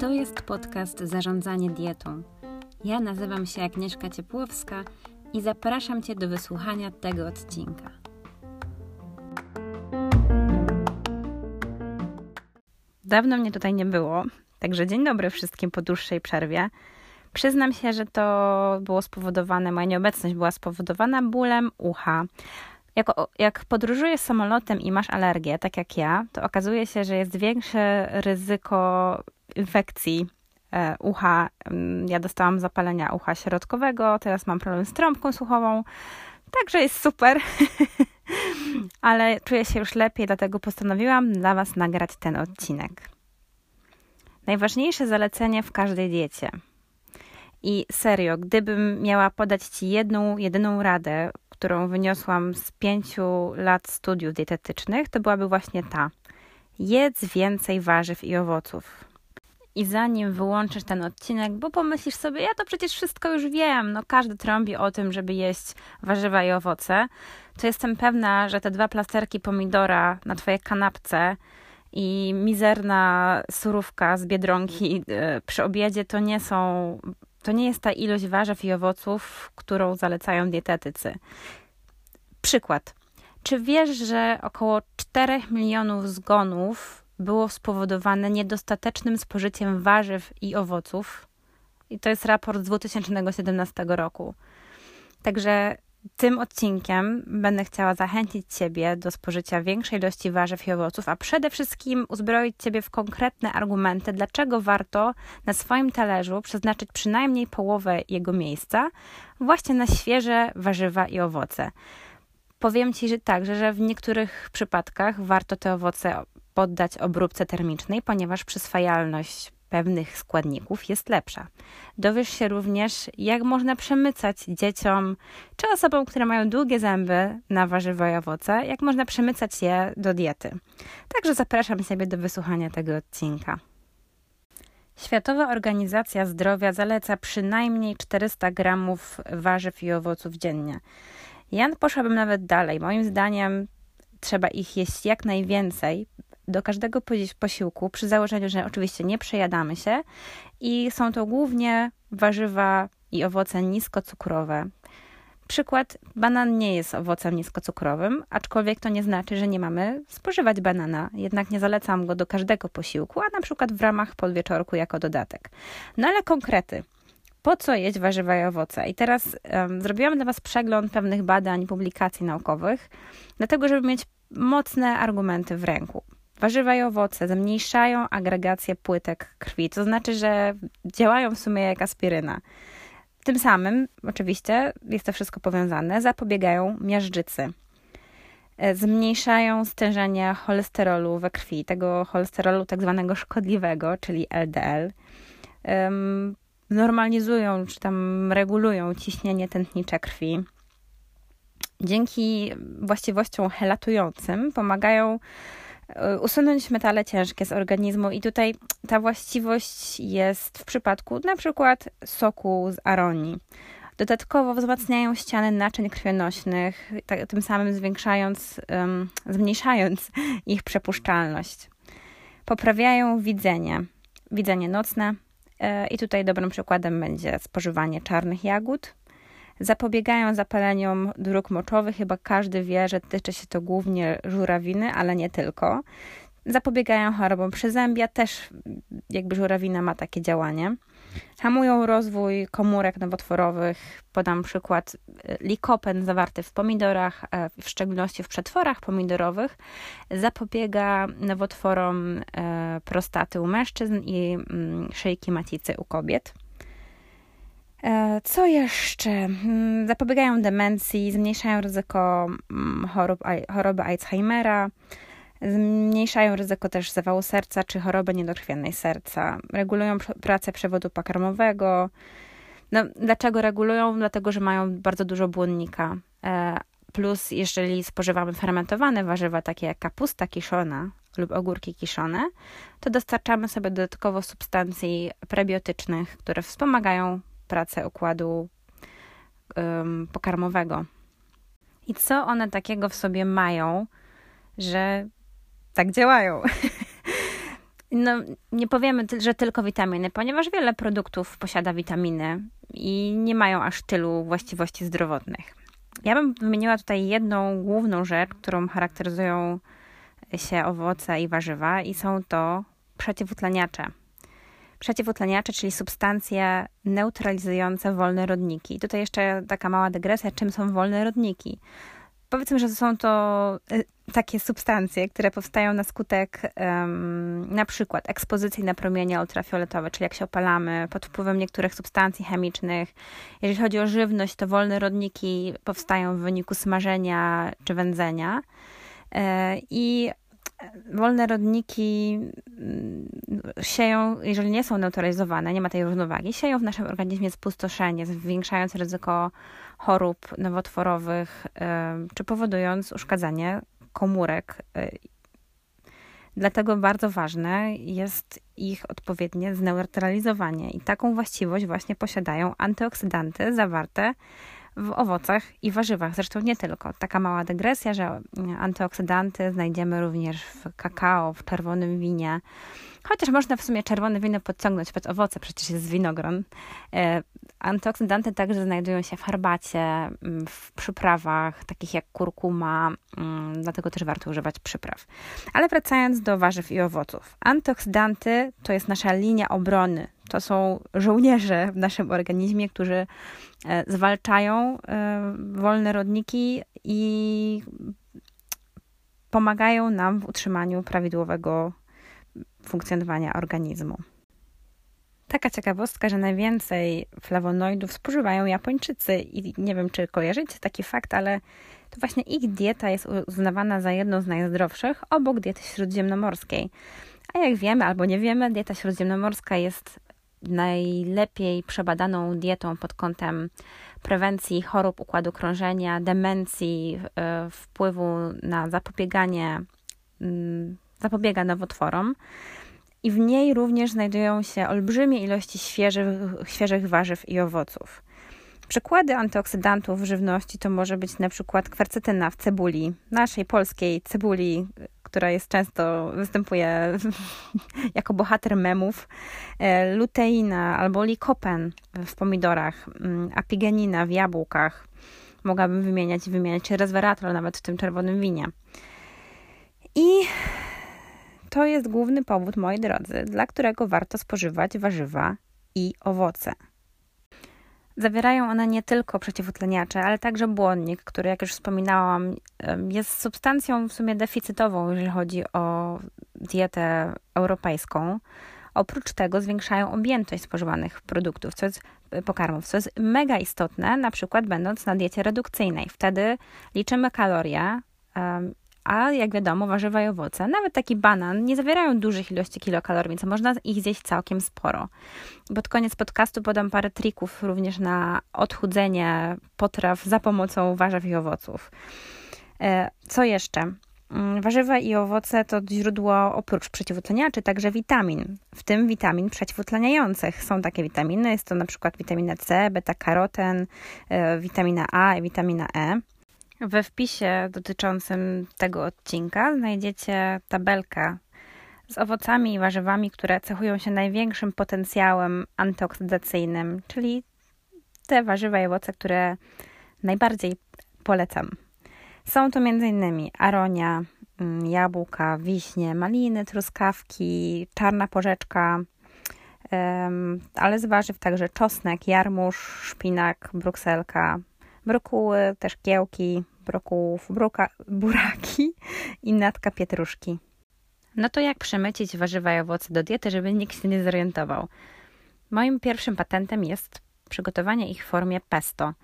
To jest podcast Zarządzanie dietą. Ja nazywam się Agnieszka Ciepłowska i zapraszam Cię do wysłuchania tego odcinka. Dawno mnie tutaj nie było, także dzień dobry wszystkim po dłuższej przerwie. Przyznam się, że to było spowodowane, moja nieobecność była spowodowana bólem ucha. Jak, jak podróżujesz samolotem i masz alergię, tak jak ja, to okazuje się, że jest większe ryzyko infekcji e, ucha. Mm, ja dostałam zapalenia ucha środkowego, teraz mam problem z trąbką słuchową, także jest super. Ale czuję się już lepiej, dlatego postanowiłam dla Was nagrać ten odcinek. Najważniejsze zalecenie w każdej diecie. I serio, gdybym miała podać Ci jedną, jedyną radę, którą wyniosłam z pięciu lat studiów dietetycznych, to byłaby właśnie ta. Jedz więcej warzyw i owoców. I zanim wyłączysz ten odcinek, bo pomyślisz sobie, ja to przecież wszystko już wiem, no każdy trąbi o tym, żeby jeść warzywa i owoce, to jestem pewna, że te dwa plasterki pomidora na Twojej kanapce i mizerna surówka z biedronki e, przy obiedzie to nie są, to nie jest ta ilość warzyw i owoców, którą zalecają dietetycy. Przykład. Czy wiesz, że około 4 milionów zgonów było spowodowane niedostatecznym spożyciem warzyw i owoców? I to jest raport z 2017 roku. Także tym odcinkiem będę chciała zachęcić Ciebie do spożycia większej ilości warzyw i owoców, a przede wszystkim uzbroić Ciebie w konkretne argumenty, dlaczego warto na swoim talerzu przeznaczyć przynajmniej połowę jego miejsca właśnie na świeże warzywa i owoce. Powiem Ci, że także, że w niektórych przypadkach warto te owoce poddać obróbce termicznej, ponieważ przyswajalność pewnych składników jest lepsza. Dowiesz się również, jak można przemycać dzieciom czy osobom, które mają długie zęby na warzywa i owoce, jak można przemycać je do diety. Także zapraszam Ciebie do wysłuchania tego odcinka. Światowa Organizacja Zdrowia zaleca przynajmniej 400 gramów warzyw i owoców dziennie. Ja poszłabym nawet dalej. Moim zdaniem trzeba ich jeść jak najwięcej, do każdego posiłku, przy założeniu, że oczywiście nie przejadamy się i są to głównie warzywa i owoce niskocukrowe. Przykład, banan nie jest owocem niskocukrowym, aczkolwiek to nie znaczy, że nie mamy spożywać banana. Jednak nie zalecam go do każdego posiłku, a na przykład w ramach podwieczorku jako dodatek. No ale konkrety. Po co jeść warzywa i owoce? I teraz um, zrobiłam dla Was przegląd pewnych badań, publikacji naukowych, dlatego żeby mieć mocne argumenty w ręku. Warzywa i owoce zmniejszają agregację płytek krwi, to znaczy, że działają w sumie jak aspiryna. Tym samym, oczywiście, jest to wszystko powiązane, zapobiegają miażdżycy. E, zmniejszają stężenie cholesterolu we krwi, tego cholesterolu tak zwanego szkodliwego, czyli LDL. Normalizują czy tam regulują ciśnienie tętnicze krwi. Dzięki właściwościom helatującym pomagają usunąć metale ciężkie z organizmu i tutaj ta właściwość jest w przypadku na przykład soku z aronii. Dodatkowo wzmacniają ściany naczyń krwionośnych, tak, tym samym zwiększając, um, zmniejszając ich przepuszczalność. Poprawiają widzenie, widzenie nocne e, i tutaj dobrym przykładem będzie spożywanie czarnych jagód, Zapobiegają zapaleniom dróg moczowych. Chyba każdy wie, że tyczy się to głównie żurawiny, ale nie tylko. Zapobiegają chorobom przyzębia, też jakby żurawina ma takie działanie. Hamują rozwój komórek nowotworowych. Podam przykład y, likopen zawarty w pomidorach, w szczególności w przetworach pomidorowych. Zapobiega nowotworom e, prostaty u mężczyzn i mm, szyjki macicy u kobiet. E, co jeszcze? Mm, zapobiegają demencji, zmniejszają ryzyko mm, chorób, choroby Alzheimera, zmniejszają ryzyko też zawału serca czy choroby niedokrwiennej serca, regulują pracę przewodu pokarmowego. No, dlaczego regulują? Dlatego, że mają bardzo dużo błonnika. E, plus, jeżeli spożywamy fermentowane warzywa, takie jak kapusta kiszona lub ogórki kiszone, to dostarczamy sobie dodatkowo substancji prebiotycznych, które wspomagają pracę układu pokarmowego. I co one takiego w sobie mają, że tak działają. No, nie powiemy, że tylko witaminy, ponieważ wiele produktów posiada witaminy i nie mają aż tylu właściwości zdrowotnych. Ja bym wymieniła tutaj jedną główną rzecz, którą charakteryzują się owoce i warzywa, i są to przeciwutleniacze. Przeciwutleniacze, czyli substancje neutralizujące wolne rodniki. I tutaj jeszcze taka mała dygresja, czym są wolne rodniki. Powiedzmy, że są to y, takie substancje, które powstają na skutek um, na przykład ekspozycji na promienie ultrafioletowe, czyli jak się opalamy pod wpływem niektórych substancji chemicznych. Jeżeli chodzi o żywność, to wolne rodniki powstają w wyniku smażenia czy wędzenia. E, I wolne rodniki mm, sieją, jeżeli nie są neutralizowane, nie ma tej równowagi, sieją w naszym organizmie spustoszenie, zwiększając ryzyko chorób nowotworowych, czy powodując uszkadzanie komórek. E, dlatego bardzo ważne jest ich odpowiednie zneutralizowanie i taką właściwość właśnie posiadają antyoksydanty zawarte w owocach i warzywach. Zresztą nie tylko. Taka mała dygresja, że antyoksydanty znajdziemy również w kakao, w czerwonym winie. Chociaż można w sumie czerwone wino podciągnąć pod owoce, przecież jest winogron. E, Antyoksydanty także znajdują się w herbacie, mm, w przyprawach takich jak kurkuma, mm, dlatego też warto używać przypraw. Ale wracając do warzyw i owoców. Antyoksydanty to jest nasza linia obrony. To są żołnierze w naszym organizmie, którzy e, zwalczają e, wolne rodniki i pomagają nam w utrzymaniu prawidłowego funkcjonowania organizmu. Taka ciekawostka, że najwięcej flawonoidów spożywają Japończycy i nie wiem, czy kojarzycie taki fakt, ale to właśnie ich dieta jest uznawana za jedną z najzdrowszych obok diety śródziemnomorskiej. A jak wiemy albo nie wiemy, dieta śródziemnomorska jest najlepiej przebadaną dietą pod kątem prewencji chorób układu krążenia, demencji, e, wpływu na zapobieganie, mm, zapobiega nowotworom i w niej również znajdują się olbrzymie ilości świeżych, świeżych warzyw i owoców. Przykłady antyoksydantów w żywności to może być na przykład kwercetyna w cebuli, naszej polskiej cebuli, która jest często występuje jako bohater memów, e, luteina albo likopen w pomidorach, mm, apigenina w jabłkach. Mogłabym wymieniać i wymieniać resveratrol nawet w tym czerwonym winie. I to jest główny powód, moi drodzy, dla którego warto spożywać warzywa i owoce. Zawierają one nie tylko przeciwutleniacze, ale także błonnik, który, jak już wspominałam, jest substancją w sumie deficytową, jeżeli chodzi o dietę europejską. Oprócz tego zwiększają objętość spożywanych produktów, co jest pokarmów, co jest mega istotne, na przykład będąc na diecie redukcyjnej. Wtedy liczymy kalorie a jak wiadomo, warzywa i owoce, nawet taki banan, nie zawierają dużych ilości kilokalorii, więc można ich zjeść całkiem sporo. Pod koniec podcastu podam parę trików również na odchudzenie potraw za pomocą warzyw i owoców. E, co jeszcze? Mm, warzywa i owoce to źródło oprócz przeciwutleniaczy także witamin, w tym witamin przeciwutleniających. Są takie witaminy, jest to na przykład witamina C, beta-karoten, e, witamina A i witamina E. We wpisie dotyczącym tego odcinka znajdziecie tabelkę z owocami i warzywami, które cechują się największym potencjałem antyoksydacyjnym, czyli te warzywa i owoce, które najbardziej polecam. Są to m.in. aronia, mm, jabłka, wiśnie, maliny, truskawki, czarna porzeczka, ale z warzyw także czosnek, jarmuż, szpinak, brukselka, brokuły, też kiełki, brokułów, buraki i natka pietruszki. No to jak przemycić warzywa i owoce do diety, żeby nikt się nie zorientował? Moim pierwszym patentem jest przygotowanie ich w formie pesto.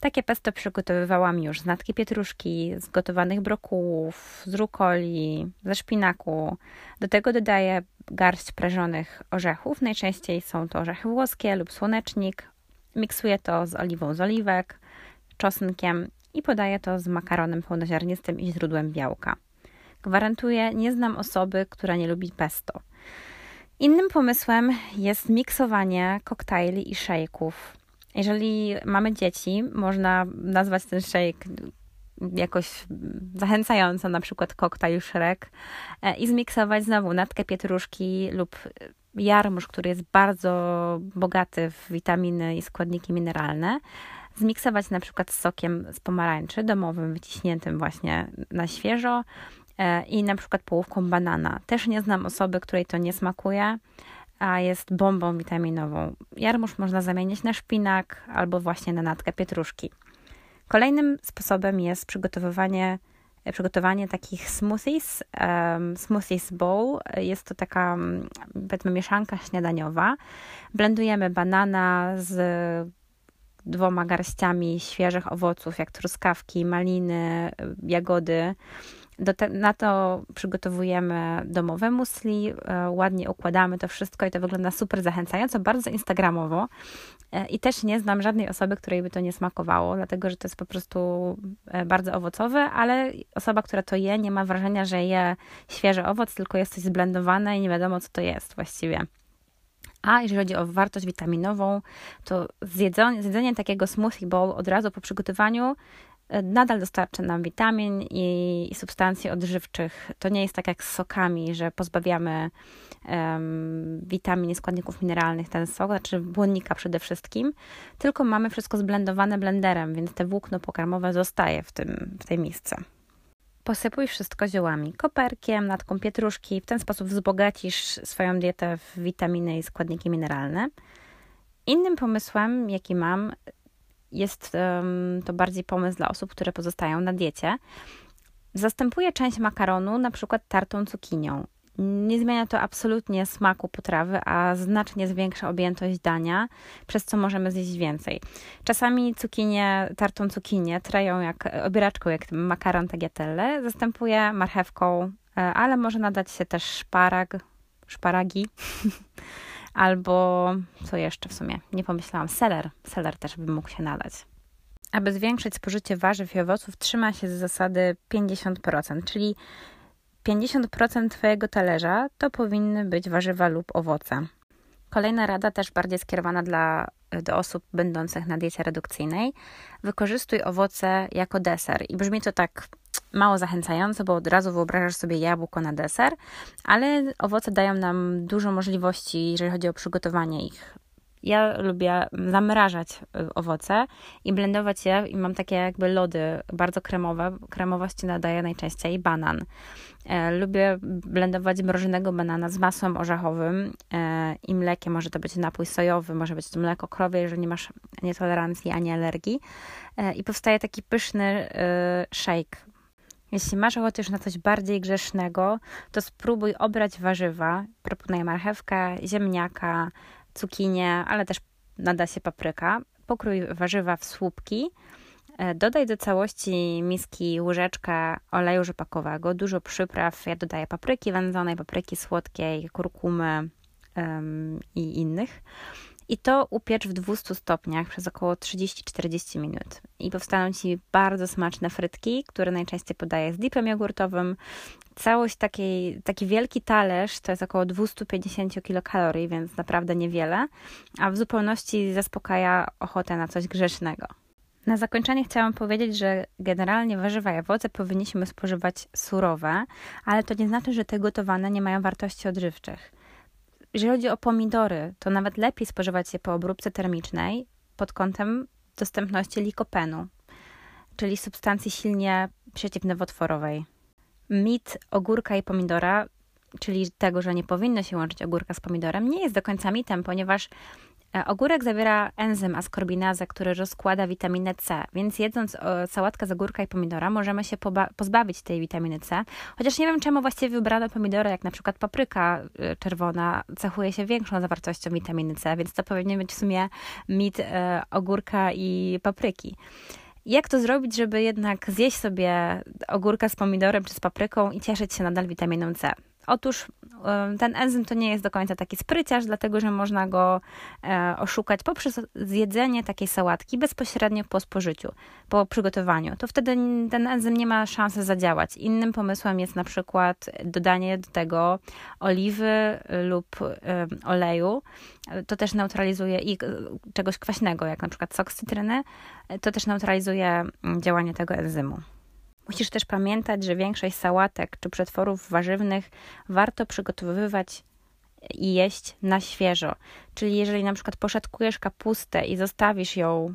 Takie pesto przygotowywałam już z natki pietruszki, z gotowanych brokułów, z rukoli, ze szpinaku. Do tego dodaję garść prażonych orzechów. Najczęściej są to orzechy włoskie lub słonecznik. Miksuję to z oliwą z oliwek, czosnkiem i podaję to z makaronem pełnoziarnistym i źródłem białka. Gwarantuję, nie znam osoby, która nie lubi pesto. Innym pomysłem jest miksowanie koktajli i szejków. Jeżeli mamy dzieci, można nazwać ten shake jakoś zachęcająco, na przykład koktajl Shrek e, i zmiksować znowu natkę pietruszki lub jarmuż, który jest bardzo bogaty w witaminy i składniki mineralne, zmiksować na przykład z sokiem z pomarańczy, domowym, wyciśniętym właśnie na świeżo e, i na przykład połówką banana. Też nie znam osoby, której to nie smakuje, a jest bombą witaminową. Jarmuż można zamienić na szpinak albo właśnie na natkę pietruszki. Kolejnym sposobem jest przygotowywanie przygotowanie takich smoothies. Um, smoothies bowl jest to taka, mm, powiedzmy, mieszanka śniadaniowa. Blendujemy banana z dwoma garściami świeżych owoców, jak truskawki, maliny, jagody. Te, na to przygotowujemy domowe musli, e, ładnie układamy to wszystko i to wygląda super zachęcająco, bardzo instagramowo. E, I też nie znam żadnej osoby, której by to nie smakowało, dlatego że to jest po prostu e, bardzo owocowe, ale osoba, która to je, nie ma wrażenia, że je świeży owoc, tylko jest coś zblendowane i nie wiadomo, co to jest właściwie. A jeżeli chodzi o wartość witaminową, to zjedzenie, zjedzenie takiego smoothie bowl od razu po przygotowaniu e, nadal dostarcza nam witamin i, substancji odżywczych. To nie jest tak jak z sokami, że pozbawiamy um, witamin i składników mineralnych ten sok, znaczy błonnika przede wszystkim, tylko mamy wszystko zblendowane blenderem, więc te włókno pokarmowe zostaje w, tym, w tej misce. Posypuj wszystko ziołami, koperkiem, natką pietruszki. W ten sposób wzbogacisz swoją dietę w witaminy i składniki mineralne. Innym pomysłem, jaki mam, jest um, to bardziej pomysł dla osób, które pozostają na diecie. Zastępuję część makaronu na przykład tartą cukinią. Nie zmienia to absolutnie smaku potrawy, a znacznie zwiększa objętość dania, przez co możemy zjeść więcej. Czasami cukinie, tartą cukinię trają jak obieraczką, jak makaron tagliatelle. Zastępuję marchewką, e, ale może nadać się też szparag, szparagi. Albo co jeszcze w sumie? Nie pomyślałam. Seler. Seler też by mógł się nadać. Aby zwiększyć spożycie warzyw i owoców, trzyma się z zasady 50%, czyli 50% Twojego talerza to powinny być warzywa lub owoce. Kolejna rada, też bardziej skierowana dla, do osób będących na diecie redukcyjnej. Wykorzystuj owoce jako deser. I brzmi to tak mało zachęcająco, bo od razu wyobrażasz sobie jabłko na deser, ale owoce dają nam dużo możliwości, jeżeli chodzi o przygotowanie ich. Ja lubię zamrażać y, owoce i blendować je i mam takie jakby lody bardzo kremowe. Kremowości nadaje najczęściej banan. E, lubię blendować mrożonego banana z masłem orzechowym e, i mlekiem. Może to być napój sojowy, może być to mleko krowie, jeżeli nie masz nietolerancji ani alergii. E, I powstaje taki pyszny shake. Jeśli masz ochotę już na coś bardziej grzesznego, to spróbuj obrać warzywa. Proponuję marchewkę, ziemniaka, cukinię, ale też nada się papryka. Pokrój warzywa w słupki. E, dodaj do całości miski łyżeczkę oleju rzepakowego, dużo przypraw. Ja dodaję papryki wędzonej, papryki słodkiej, kurkumy um, i innych. I to upiecz w 200 stopniach przez około 30-40 minut. I powstaną Ci bardzo smaczne frytki, które najczęściej podaję z dipem jogurtowym. Całość takiej, taki wielki talerz to jest około 250 kilokalorii, więc naprawdę niewiele, a w zupełności zaspokaja ochotę na coś grzesznego. Na zakończenie chciałam powiedzieć, że generalnie warzywa i owoce powinniśmy spożywać surowe, ale to nie znaczy, że te gotowane nie mają wartości odżywczych. Jeżeli chodzi o pomidory, to nawet lepiej spożywać je po obróbce termicznej pod kątem dostępności likopenu, czyli substancji silnie przeciwnowotworowej. Mit ogórka i pomidora, czyli tego, że nie powinno się łączyć ogórka z pomidorem, nie jest do końca mitem, ponieważ ogórek zawiera enzym askorbinazę, który rozkłada witaminę C, więc jedząc e, sałatkę z ogórka i pomidora możemy się pozbawić tej witaminy C. Chociaż nie wiem, czemu właściwie wybrano pomidory, jak na przykład papryka e, czerwona cechuje się większą zawartością witaminy C, więc to powinien być w sumie mit ogórka i papryki. Jak to zrobić, żeby jednak zjeść sobie ogórka z pomidorem czy z papryką i cieszyć się nadal witaminą C? Otóż ten enzym to nie jest do końca taki spryciarz, dlatego że można go e, oszukać poprzez zjedzenie takiej sałatki bezpośrednio po spożyciu, po przygotowaniu. To wtedy ten enzym nie ma szansy zadziałać. Innym pomysłem jest na przykład dodanie do tego oliwy lub oleju. To też neutralizuje i czegoś kwaśnego, jak na przykład sok z cytryny. To też neutralizuje działanie tego enzymu. Musisz też pamiętać, że większość sałatek czy przetworów warzywnych warto przygotowywać i jeść na świeżo. Czyli jeżeli na przykład poszatkujesz kapustę i zostawisz ją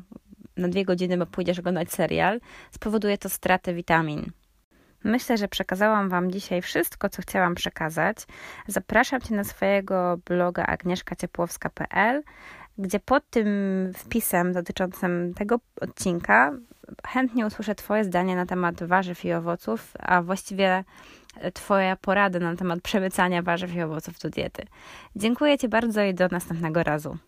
na dwie godziny, bo pójdziesz oglądać serial, spowoduje to stratę witamin. Myślę, że przekazałam Wam dzisiaj wszystko, co chciałam przekazać. Zapraszam Cię na swojego bloga agnieszkaciepłowska.pl, gdzie pod tym wpisem dotyczącym tego odcinka chętnie usłyszę Twoje zdanie na temat warzyw i owoców, a właściwie Twoja porada na temat przemycania warzyw i owoców do diety. Dziękuję Ci bardzo i do następnego razu.